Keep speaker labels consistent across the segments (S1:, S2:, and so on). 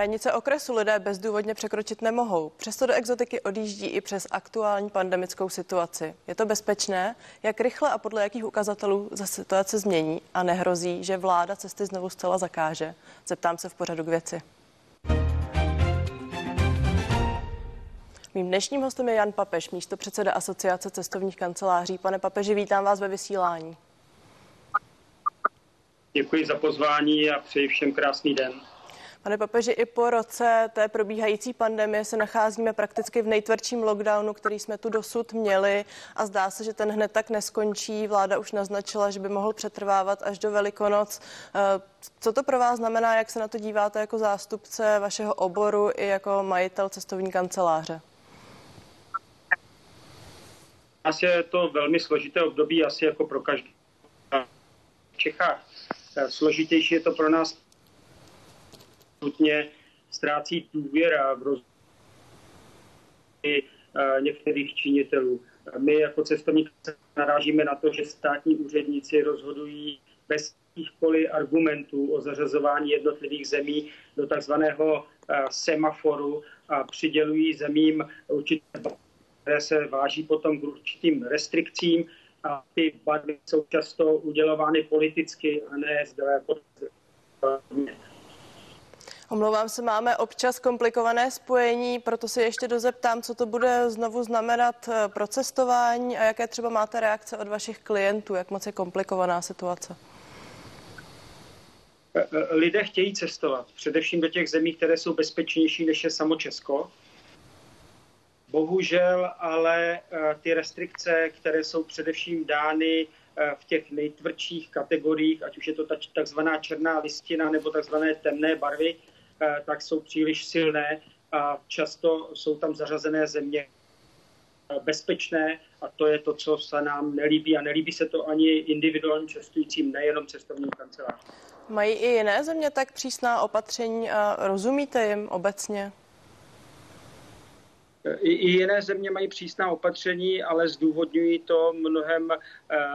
S1: Hranice okresu lidé bezdůvodně překročit nemohou. Přesto do exotiky odjíždí i přes aktuální pandemickou situaci. Je to bezpečné? Jak rychle a podle jakých ukazatelů za situace změní a nehrozí, že vláda cesty znovu zcela zakáže? Zeptám se v pořadu k věci. Mým dnešním hostem je Jan Papeš, místo předseda Asociace cestovních kanceláří. Pane Papeži, vítám vás ve vysílání.
S2: Děkuji za pozvání a přeji všem krásný den.
S1: Pane papeži, i po roce té probíhající pandemie se nacházíme prakticky v nejtvrdším lockdownu, který jsme tu dosud měli a zdá se, že ten hned tak neskončí. Vláda už naznačila, že by mohl přetrvávat až do Velikonoc. Eh, co to pro vás znamená, jak se na to díváte jako zástupce vašeho oboru i jako majitel cestovní kanceláře?
S2: Asi je to velmi složité období, asi jako pro každý v Čechách. Eh, složitější je to pro nás nutně ztrácí důvěra v rozvoj eh, některých činitelů. My jako cestovníci narážíme na to, že státní úředníci rozhodují bez jakýchkoliv argumentů o zařazování jednotlivých zemí do takzvaného eh, semaforu a přidělují zemím určité, které se váží potom k určitým restrikcím a ty barvy jsou často udělovány politicky a ne zde
S1: Omlouvám se, máme občas komplikované spojení, proto se ještě dozeptám, co to bude znovu znamenat eh, pro cestování a jaké třeba máte reakce od vašich klientů, jak moc je komplikovaná situace.
S2: Eh, eh, lidé chtějí cestovat, především do těch zemí, které jsou bezpečnější než je samo Česko. Bohužel ale ty restrikce, které jsou především dány v těch nejtvrdších kategoriích, ať už je to ta takzvaná černá listina nebo takzvané temné barvy, tak jsou příliš silné a často jsou tam zařazené země eh, bezpečné a to je to, co se nám nelíbí a nelíbí se to ani individuálním cestujícím, nejenom cestovním kancelářům.
S1: Mají i jiné země tak přísná opatření a rozumíte jim obecně?
S2: Eh, I, I jiné země mají přísná opatření, ale zdůvodňují to mnohem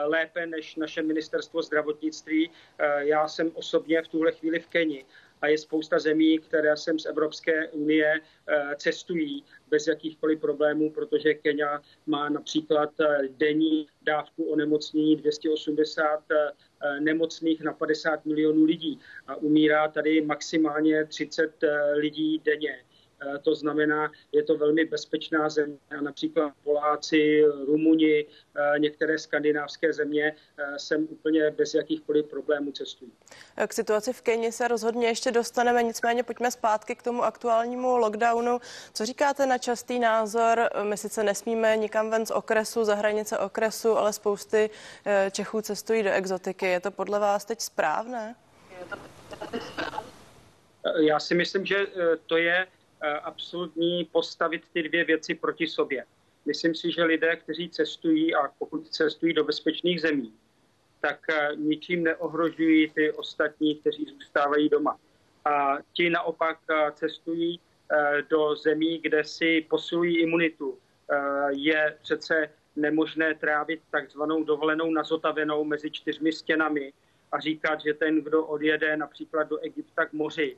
S2: lépe než naše ministerstvo zdravotnictví. Já jsem osobně v tuhle chvíli v Keni a je spousta zemí, které sem z Evropské unie eh, cestují bez jakýchkoliv problémů, protože Kenia má například eh, denní dávku onemocnění 280 eh, nemocných na 50 milionů lidí a umírá tady maximálně 30 lidí denně. Eh, to znamená, je to velmi bezpečná země. Například Poláci, Rumuni, eh, některé skandinávské země eh, sem úplně bez jakýchkoliv problémů cestují.
S1: K situaci v Keni se rozhodně ještě dostaneme, nicméně pojďme zpátky k tomu aktuálnímu lockdownu. Co říkáte na častý názor? My sice nesmíme nikam ven z okresu, za hranice okresu, ale spousty Čechů cestují do exotiky. Je to podle vás teď správné?
S2: Já si myslím, že to je Eh, absolutní postavit ty dvě věci proti sobě. Myslím si, že lidé, kteří cestují a pokud cestují do bezpečných zemí, tak eh, ničím neohrožují ty ostatní, kteří zůstávají doma. A ti naopak eh, cestují do zemí, kde si posilují imunitu. Je přece nemožné trávit takzvanou dovolenou nazotavenou mezi čtyřmi stěnami a říkat, že ten, kdo odjede například do Egypta k moři,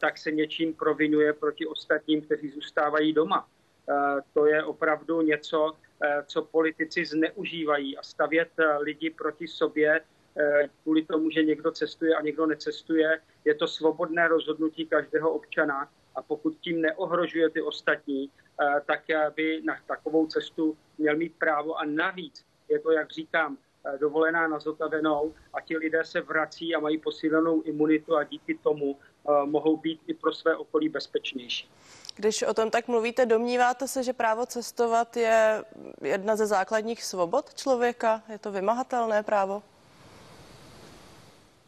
S2: tak se něčím provinuje proti ostatním, kteří zůstávají doma. Eh, to je opravdu něco, eh, co politici zneužívají a stavět lidi proti sobě kvůli tomu, že někdo cestuje a někdo necestuje. Je to svobodné rozhodnutí každého občana a pokud tím neohrožuje ty ostatní, tak by na takovou cestu měl mít právo a navíc je to, jak říkám, dovolená na zotavenou a ti lidé se vrací a mají posílenou imunitu a díky tomu mohou být i pro své okolí bezpečnější.
S1: Když o tom tak mluvíte, domníváte se, že právo cestovat je jedna ze základních svobod člověka? Je to vymahatelné právo?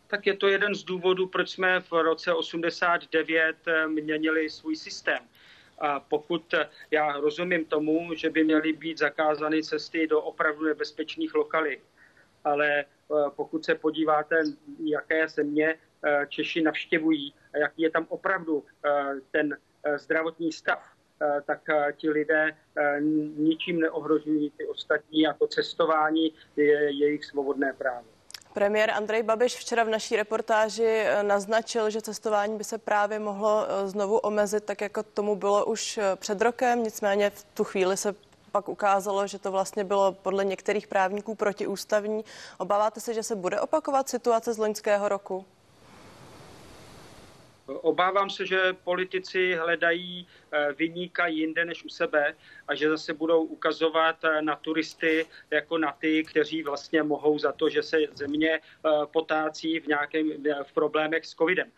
S2: Tak je to jeden z důvodů, proč jsme v roce 89 eh, měnili svůj systém. A pokud eh, já rozumím tomu, že by měly být zakázány cesty do opravdu nebezpečných lokalit, ale eh, pokud se podíváte, jaké země Češi navštěvují, jaký je tam opravdu eh, ten eh, zdravotní stav, eh, tak ti lidé ničím neohrožují ty ostatní a to cestování je jejich svobodné právo.
S1: Premiér Andrej Babiš včera v naší reportáži eh, naznačil, že cestování by se právě mohlo eh, znovu omezit, tak jako tomu bylo už eh, před rokem. Nicméně v tu chvíli se pak ukázalo, že to vlastně bylo podle některých právníků protiústavní. Obáváte se, že se bude opakovat situace z loňského roku?
S2: Obávám se, že politici hledají eh, vyníka jinde než u sebe a že zase budou ukazovat eh, na turisty jako na ty, kteří vlastně mohou za to, že se země eh, potácí v nějakém v problémech s covidem.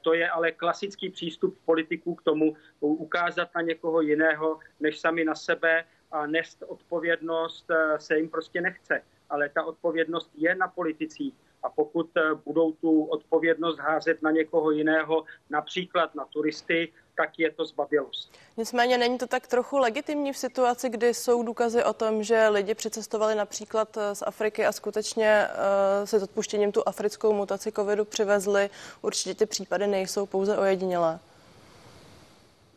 S2: To je ale klasický přístup politiků k tomu ukázat na někoho jiného než sami na sebe a nést odpovědnost se jim prostě nechce. Ale ta odpovědnost je na politicích a pokud eh, budou tu odpovědnost házet na někoho jiného, například na turisty, tak je to zbavělost.
S1: Nicméně není to tak trochu legitimní v situaci, kdy jsou důkazy o tom, že lidi přicestovali například eh, z Afriky a skutečně uh, se s odpuštěním tu africkou mutaci covidu přivezli. Určitě ty případy nejsou pouze ojedinělé.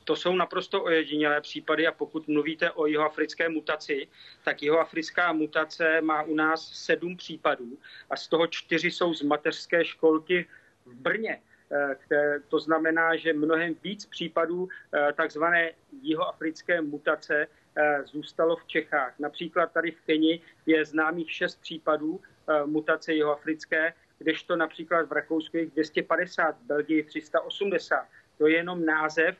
S2: To jsou naprosto ojedinělé případy a pokud mluvíte o jihoafrické mutaci, tak jihoafrická mutace má u nás sedm případů a z toho čtyři jsou z mateřské školky v Brně. Eh, to znamená, že mnohem víc případů eh, takzvané jihoafrické mutace eh, zůstalo v Čechách. Například tady v Keni je známých šest případů mutace jihoafrické, kdežto například v Rakousku je 250, v Belgii 380. To je jenom název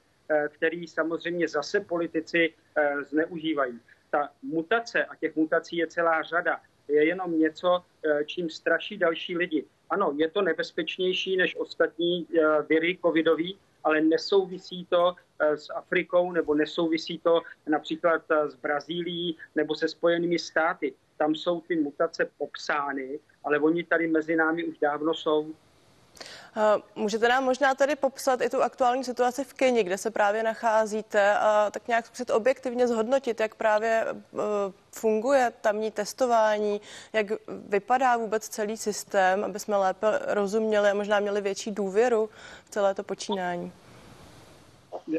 S2: který samozřejmě zase politici eh, zneužívají. Ta mutace, a těch mutací je celá řada, je jenom něco, eh, čím straší další lidi. Ano, je to nebezpečnější než ostatní viry covidový, ale nesouvisí to s Afrikou nebo nesouvisí to například s Brazílií nebo se Spojenými státy. Tam jsou ty mutace popsány, ale oni tady mezi námi už dávno jsou.
S1: Eh, můžete nám možná tady popsat i tu aktuální situaci v Keni, kde se právě nacházíte a tak nějak zkusit objektivně zhodnotit, jak právě eh, funguje tamní testování, jak vypadá vůbec celý systém, aby jsme lépe rozuměli a možná měli větší důvěru v celé to počínání.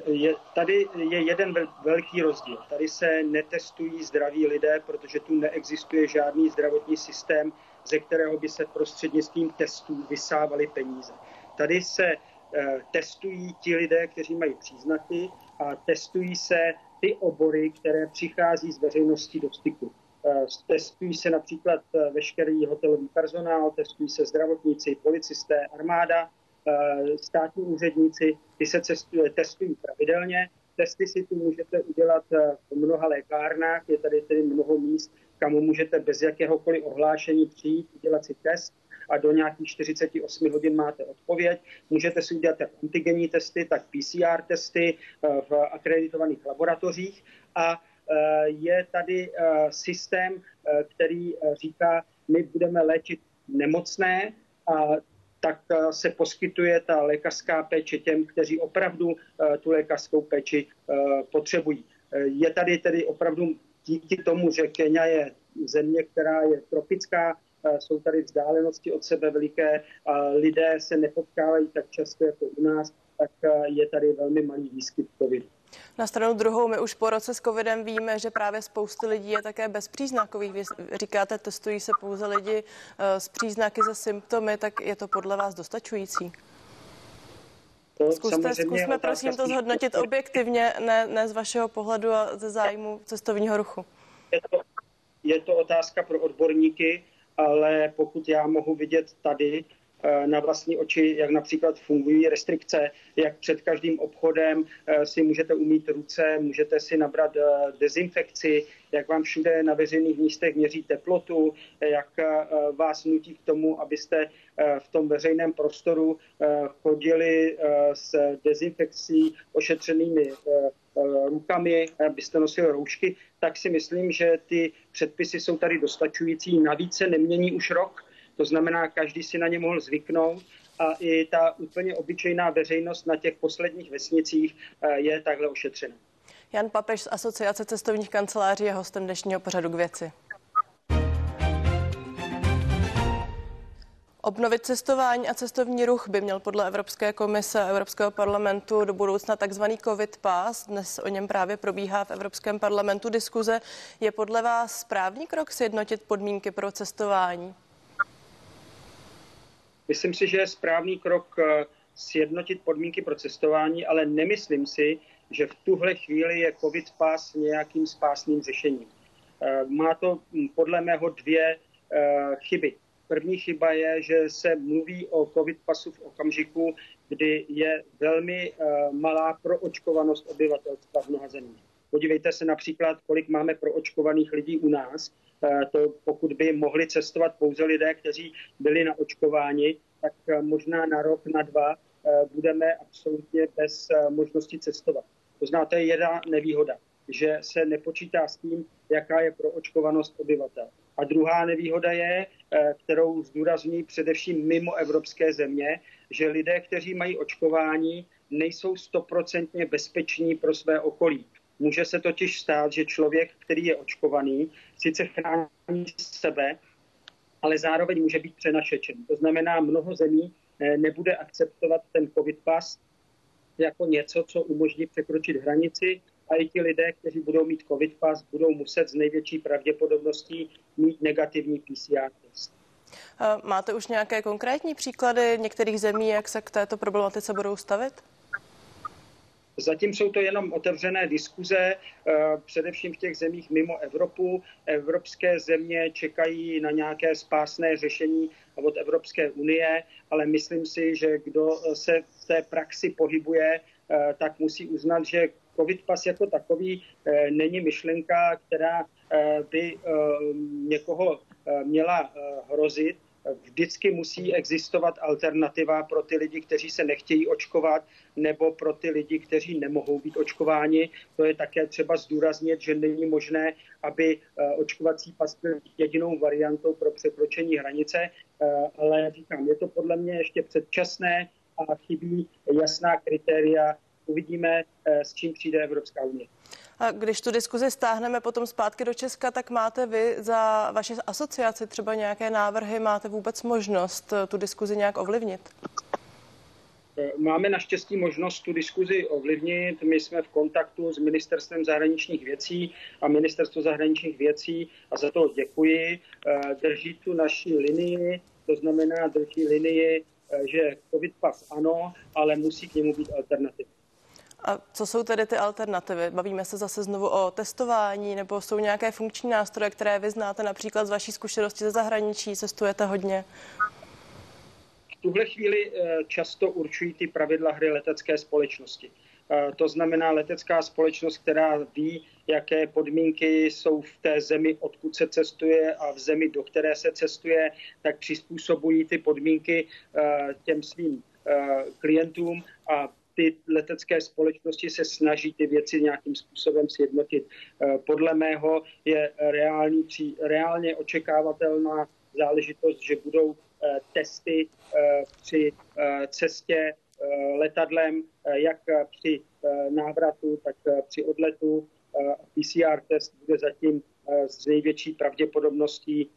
S2: Je, tady je jeden velký rozdíl. Tady se netestují zdraví lidé, protože tu neexistuje žádný zdravotní systém, ze kterého by se prostřednictvím testů vysávaly peníze. Tady se eh, testují ti lidé, kteří mají příznaky a testují se ty obory, které přichází z veřejnosti do styku. Eh, testují se například eh, veškerý hotelový personál, testují se zdravotníci, policisté, armáda, státní úředníci, ty se testují pravidelně. Testy si tu můžete udělat v mnoha lékárnách, je tady tedy mnoho míst, kam můžete bez jakéhokoliv ohlášení přijít, udělat si test a do nějakých 48 hodin máte odpověď. Můžete si udělat jak antigenní testy, tak PCR testy eh, v akreditovaných laboratořích a eh, je tady eh, systém, který říká, my budeme léčit nemocné a tak se poskytuje ta lékařská péče těm, kteří opravdu tu lékařskou péči potřebují. Je tady tedy opravdu díky tomu, že Kenia je země, která je tropická, jsou tady vzdálenosti od sebe veliké, lidé se nepotkávají tak často jako u nás, tak je tady velmi malý výskyt covidu.
S1: Na stranu druhou, my už po roce s covidem víme, že právě spousty lidí je také bezpříznakových. Vy říkáte, testují se pouze lidi e, s příznaky ze symptomy, tak je to podle vás dostačující? To zkuste, zkusme prosím to zhodnotit objektivně, ne, ne z vašeho pohledu a ze zájmu cestovního ruchu.
S2: Je to, je to otázka pro odborníky, ale pokud já mohu vidět tady na vlastní oči, jak například fungují restrikce, jak před každým obchodem eh, si můžete umít ruce, můžete si nabrat eh, dezinfekci, jak vám všude na veřejných místech měří teplotu, jak vás nutí k tomu, abyste v tom veřejném prostoru chodili s dezinfekcí ošetřenými rukami, abyste nosili roušky, tak si myslím, že ty předpisy jsou tady dostačující. Navíc se nemění už rok, to znamená, každý si na ně mohl zvyknout a i ta úplně obyčejná veřejnost na těch posledních vesnicích eh, je takhle ošetřena.
S1: Jan Papež z Asociace cestovních kanceláří je hostem dnešního pořadu k věci. Obnovit cestování a cestovní ruch by měl podle Evropské komise a Evropského parlamentu do budoucna takzvaný COVID pass. Dnes o něm právě probíhá v Evropském parlamentu diskuze. Je podle vás správný krok sjednotit podmínky pro cestování?
S2: Myslím si, že je správný krok sjednotit podmínky pro cestování, ale nemyslím si, že v tuhle chvíli je COVID pas nějakým spásným řešením. Má to hm, podle mého dvě chyby. První chyba je, že se mluví o COVID pasu v okamžiku, kdy je velmi malá proočkovanost obyvatelstva v mnoha zemích. Podívejte se například, kolik máme proočkovaných lidí u nás. Eh, to pokud by mohli cestovat pouze lidé, kteří byli na očkováni, tak eh, možná na rok, na dva eh, budeme absolutně bez možnosti cestovat. To znamená, to je jedna nevýhoda, že se nepočítá s tím, jaká je proočkovanost obyvatel. A druhá nevýhoda je, kterou zdůrazní především mimo evropské země, že lidé, kteří mají očkování, nejsou stoprocentně bezpeční pro své okolí. Může se totiž stát, že člověk, který je očkovaný, sice chrání sebe, ale zároveň může být přenašečen. To znamená, mnoho zemí eh, nebude akceptovat ten covid pas jako něco, co umožní překročit hranici a i ti lidé, kteří budou mít covid pas, budou muset z největší pravděpodobností mít negativní PCR test.
S1: Máte už nějaké konkrétní příklady některých zemí, jak se k této problematice budou stavit?
S2: Zatím jsou to jenom otevřené diskuze, eh, především v těch zemích mimo Evropu. Evropské země čekají na nějaké spásné řešení od Evropské unie, ale myslím si, že kdo se v té praxi pohybuje, eh, tak musí uznat, že COVID pas jako takový eh, není myšlenka, která by někoho měla hrozit vždycky musí existovat alternativa pro ty lidi, kteří se nechtějí očkovat, nebo pro ty lidi, kteří nemohou být očkováni. To je také třeba zdůraznit, že není možné, aby eh, očkovací pas byl jedinou variantou pro překročení hranice, eh, ale říkám, je to podle mě ještě předčasné a chybí jasná kritéria. Uvidíme, eh, s čím přijde Evropská unie.
S1: A když tu diskuzi stáhneme potom zpátky do Česka, tak máte vy za vaše asociaci třeba nějaké návrhy, máte vůbec možnost eh, tu diskuzi nějak ovlivnit?
S2: Eh, máme naštěstí možnost tu diskuzi ovlivnit. My jsme v kontaktu s Ministerstvem zahraničních věcí a Ministerstvo zahraničních věcí a za to děkuji. Eh, drží tu naší linii, to znamená drží linii, že COVID pas ano, ale musí k němu být alternativa.
S1: A co jsou tedy ty alternativy? Bavíme se zase znovu o testování, nebo jsou nějaké funkční nástroje, které vy znáte například z vaší zkušenosti ze zahraničí, cestujete hodně?
S2: V tuhle chvíli eh, často určují ty pravidla hry letecké společnosti. Eh, to znamená letecká společnost, která ví, jaké podmínky jsou v té zemi, odkud se cestuje a v zemi, do které se cestuje, tak přizpůsobují ty podmínky eh, těm svým klientům a ty letecké společnosti se snaží ty věci nějakým způsobem sjednotit. Eh, podle mého je reální, reálně očekávatelná záležitost, že budou eh, testy eh, při cestě letadlem, jak při návratu, tak při odletu. PCR test bude zatím s největší pravděpodobností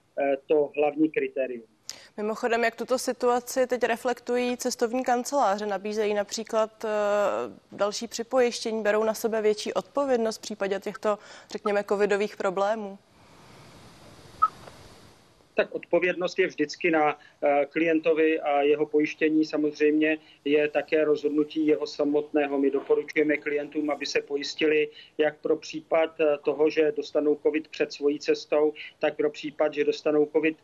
S2: to hlavní kritérium.
S1: Mimochodem, jak tuto situaci teď reflektují cestovní kanceláře? Nabízejí například eh, další připojištění, berou na sebe větší odpovědnost v případě těchto, řekněme, covidových problémů?
S2: tak odpovědnost je vždycky na eh, klientovi a jeho pojištění samozřejmě je také rozhodnutí jeho samotného. My doporučujeme klientům, aby se pojistili jak pro případ eh, toho, že dostanou COVID před svojí cestou, tak pro případ, že dostanou COVID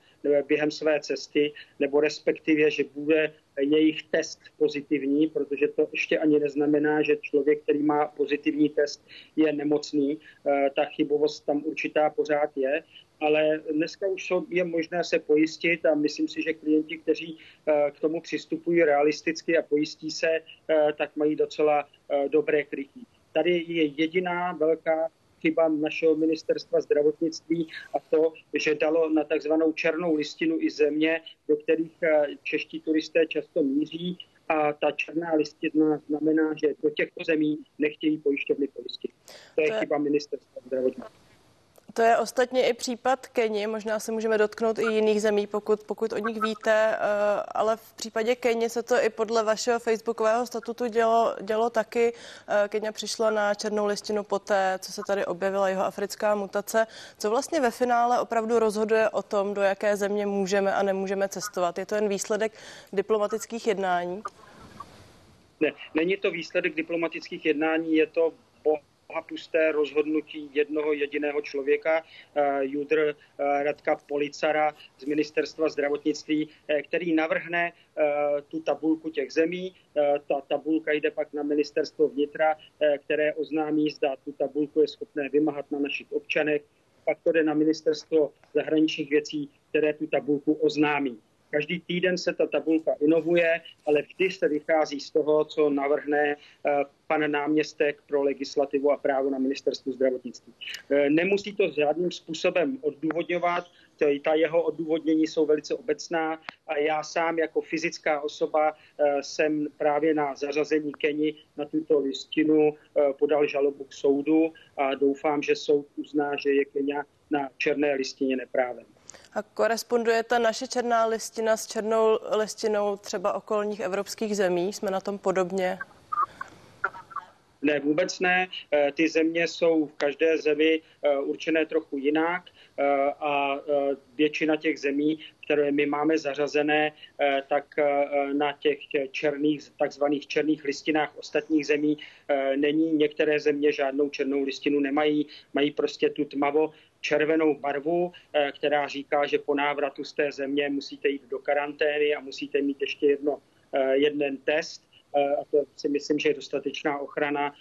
S2: během své cesty, nebo respektive, že bude jejich test pozitivní, protože to ještě ani neznamená, že člověk, který má pozitivní test, je nemocný. Eh, ta chybovost tam určitá pořád je, ale dneska už je možné se pojistit a myslím si, že klienti, kteří eh, k tomu přistupují realisticky a pojistí se, eh, tak mají docela dobré krytí. Tady je jediná velká chyba našeho ministerstva zdravotnictví a to, že dalo na takzvanou černou listinu i země, do kterých eh, čeští turisté často míří a ta černá listina znamená, že do těchto zemí nechtějí pojišťovny pojistit. To je chyba ministerstva zdravotnictví.
S1: To je ostatně i případ Keni, možná se můžeme dotknout i jiných zemí, pokud, pokud o nich víte, eh, ale v případě Keni se to i podle vašeho facebookového statutu dělo, dělo taky. Eh, Kenia přišla na černou listinu poté, co se tady objevila jeho africká mutace. Co vlastně ve finále opravdu rozhoduje o tom, do jaké země můžeme a nemůžeme cestovat? Je to jen výsledek diplomatických jednání?
S2: Ne, není to výsledek diplomatických jednání, je to pusté rozhodnutí jednoho jediného člověka, eh, Judr eh, Radka Policara z ministerstva zdravotnictví, eh, který navrhne tu tabulku těch zemí. Ta tabulka jde pak na ministerstvo vnitra, které oznámí, zda tu tabulku je schopné vymahat na našich občanech. Pak to jde na ministerstvo zahraničních věcí, které tu tabulku oznámí. Každý týden se ta tabulka inovuje, ale vždy se vychází z toho, co navrhne eh, pan náměstek pro legislativu a právo na ministerstvu zdravotnictví. Eh, nemusí to žádným způsobem odůvodňovat, ta jeho odůvodnění jsou velice obecná a já sám jako fyzická osoba eh, jsem právě na zařazení Keni na tuto listinu podal žalobu k soudu a doufám, že soud uzná, že je Kenia na černé listině neprávem.
S1: A koresponduje ta naše černá listina s černou listinou třeba okolních evropských zemí? Jsme na tom podobně?
S2: Ne, vůbec ne. Eh, ty země jsou v každé zemi eh, určené trochu jinak a většina těch zemí, které my máme zařazené, tak na těch černých, takzvaných černých listinách ostatních zemí není. Některé země žádnou černou listinu nemají, mají prostě tu tmavo červenou barvu, která říká, že po návratu z té země musíte jít do karantény a musíte mít ještě jedno, jeden test. Eh, a to si myslím, že je dostatečná ochrana,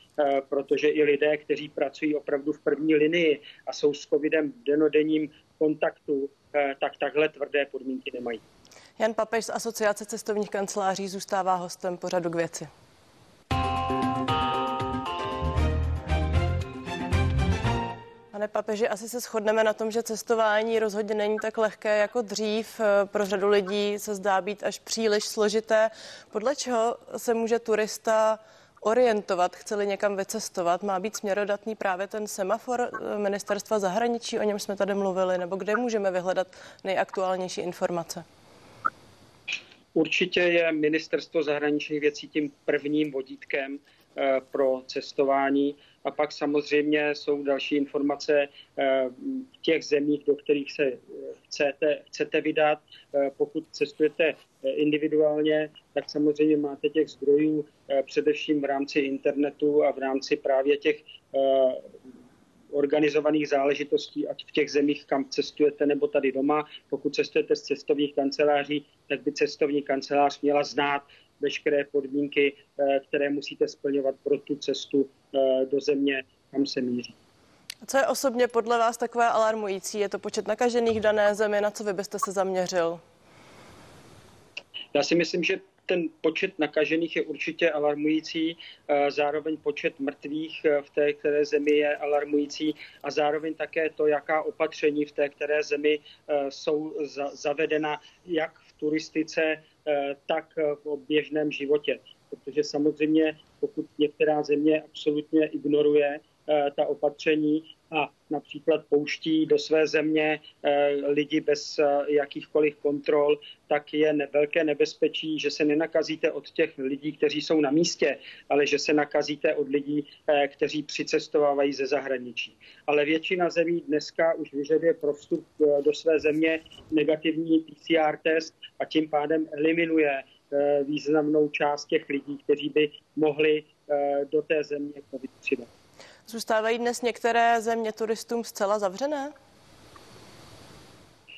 S2: protože i lidé, kteří pracují opravdu v první linii a jsou s covidem v denodenním kontaktu, tak takhle tvrdé podmínky nemají.
S1: Jan Papež z Asociace cestovních kanceláří zůstává hostem pořadu k věci. Pane papeži, asi se shodneme na tom, že cestování rozhodně není tak lehké jako dřív. Pro řadu lidí se zdá být až příliš složité. Podle čeho se může turista orientovat, chceli někam vycestovat, má být směrodatný právě ten semafor ministerstva zahraničí, o něm jsme tady mluvili, nebo kde můžeme vyhledat nejaktuálnější informace?
S2: Určitě je ministerstvo zahraničních věcí tím prvním vodítkem eh, pro cestování. A pak samozřejmě jsou další informace eh, v těch zemích, do kterých se eh, chcete, chcete vydat. Eh, pokud cestujete individuálně, tak samozřejmě máte těch zdrojů především v rámci internetu a v rámci právě těch organizovaných záležitostí, ať v těch zemích, kam cestujete, nebo tady doma. Pokud cestujete z cestovních kanceláří, tak by cestovní kancelář měla znát veškeré podmínky, eh, které musíte splňovat pro tu cestu eh, do země, kam se míří.
S1: A co je osobně podle vás takové alarmující? Je to počet nakažených v dané zemi? Na co vy byste se zaměřil?
S2: Já si myslím, že ten počet nakažených je určitě alarmující, eh, zároveň počet mrtvých v té které zemi je alarmující a zároveň také to, jaká opatření v té které zemi jsou zavedena jak turistice, Eh, tak v běžném životě. Protože samozřejmě, pokud některá země absolutně ignoruje eh, ta opatření a například pouští do své země lidi bez jakýchkoliv kontrol, tak je velké nebezpečí, že se nenakazíte od těch lidí, kteří jsou na místě, ale že se nakazíte od lidí, kteří přicestovávají ze zahraničí. Ale většina zemí dneska už vyžaduje pro vstup do své země negativní PCR test a tím pádem eliminuje eh, významnou část těch lidí, kteří by mohli eh, do té země COVID přidat.
S1: Zůstávají dnes některé země turistům zcela zavřené?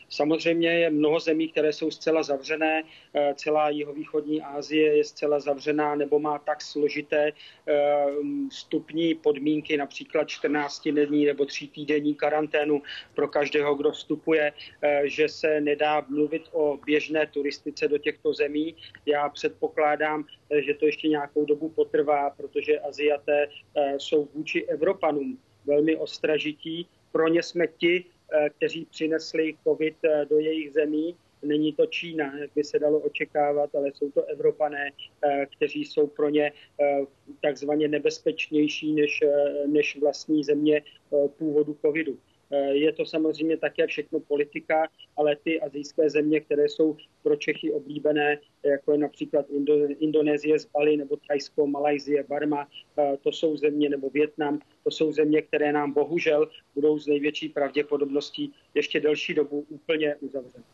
S2: Samozřejmě je mnoho zemí, které jsou zcela zavřené. Eh, celá jihovýchodní Asie je zcela zavřená nebo má tak složité eh, stupní podmínky, například 14 denní nebo 3 týdenní karanténu pro každého, kdo vstupuje, eh, že se nedá mluvit o běžné turistice do těchto zemí. Já předpokládám, že to ještě nějakou dobu potrvá, protože Aziaté jsou vůči Evropanům velmi ostražití. Pro ně jsme ti, kteří přinesli COVID eh, do jejich zemí. Není to Čína, jak by se dalo očekávat, ale jsou to Evropané, eh, kteří jsou pro ně takzvaně nebezpečnější než, než vlastní země původu covidu. Je to samozřejmě také všechno politika, ale ty azijské země, které jsou pro Čechy oblíbené, jako je například Indonésie z Bali nebo Thajsko, Malajzie, Barma, to jsou země, nebo Větnam, to jsou země, které nám bohužel budou z největší pravděpodobností ještě delší dobu úplně uzavřeny.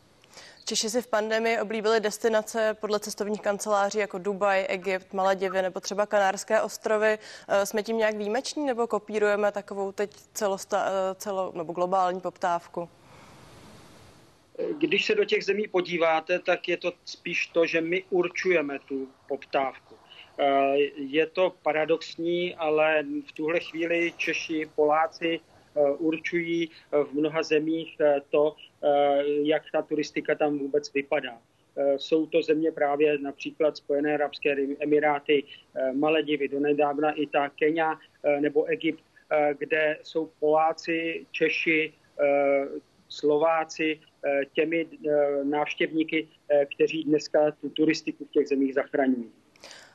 S1: Češi si v pandemii oblíbili destinace podle cestovních kanceláří jako Dubaj, Egypt, Maledivy nebo třeba Kanárské ostrovy. Eh, jsme tím nějak výjimeční nebo kopírujeme takovou teď celosta, eh, celo, nebo globální poptávku?
S2: Když se do těch zemí podíváte, tak je to spíš to, že my určujeme tu poptávku. Eh, je to paradoxní, ale v tuhle chvíli Češi, Poláci určují v mnoha zemích to, Eh, jak ta turistika tam vůbec vypadá. Eh, jsou to země právě například Spojené arabské emiráty, eh, Maledivy, donedávna i ta Kenia nebo Egypt, kde jsou Poláci, Češi, Slováci těmi návštěvníky, kteří dneska tu turistiku v těch zemích zachraňují.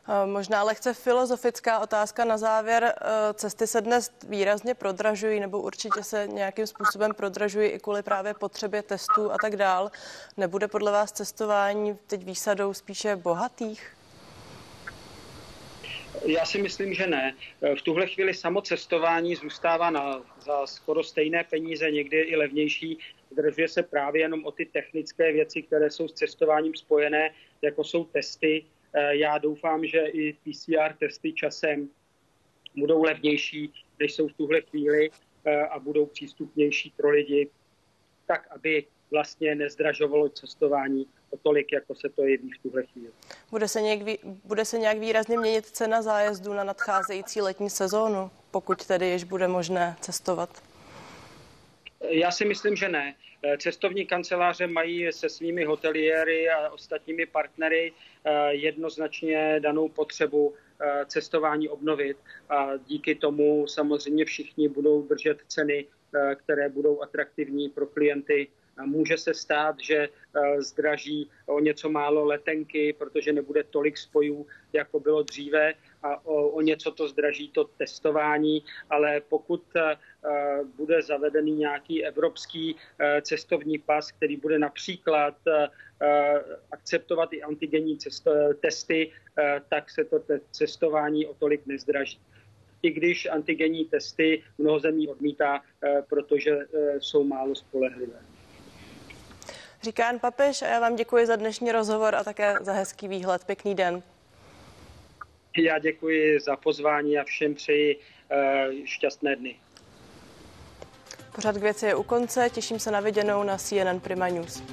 S1: Eh, možná lehce filozofická otázka na závěr. Eh, cesty se dnes výrazně prodražují, nebo určitě se nějakým způsobem prodražují i kvůli právě potřebě testů a tak dál. Nebude podle vás cestování teď výsadou spíše bohatých?
S2: Já si myslím, že ne. Eh, v tuhle chvíli samo cestování zůstává na, za skoro stejné peníze, někdy i levnější. Zdržuje se právě jenom o ty technické věci, které jsou s cestováním spojené, jako jsou testy, já doufám, že i PCR testy časem budou levnější, než jsou v tuhle chvíli eh, a budou přístupnější pro lidi, tak aby vlastně nezdražovalo cestování o tolik, jako se to jeví v tuhle chvíli.
S1: Bude se, nějak, bude se nějak výrazně měnit cena zájezdu na nadcházející letní sezónu, pokud tedy již bude možné cestovat?
S2: Já si myslím, že ne. Eh, cestovní kanceláře mají se svými hoteliéry a ostatními partnery eh, jednoznačně danou potřebu eh, cestování obnovit. A díky tomu samozřejmě všichni budou držet ceny, které budou atraktivní pro klienty. Může se stát, že zdraží o něco málo letenky, protože nebude tolik spojů, jako bylo dříve a o, o něco to zdraží to testování, ale pokud eh, bude zavedený nějaký evropský eh, cestovní pas, který bude například akceptovat i antigenní testy, tak se to cestování o tolik nezdraží i když antigenní testy mnoho zemí odmítá, protože jsou málo spolehlivé.
S1: Říká Jan Papež a já vám děkuji za dnešní rozhovor a také za hezký výhled. Pěkný den.
S2: Já děkuji za pozvání a všem přeji uh, šťastné dny.
S1: Pořád k věci je u konce, těším se na viděnou na CNN Prima News.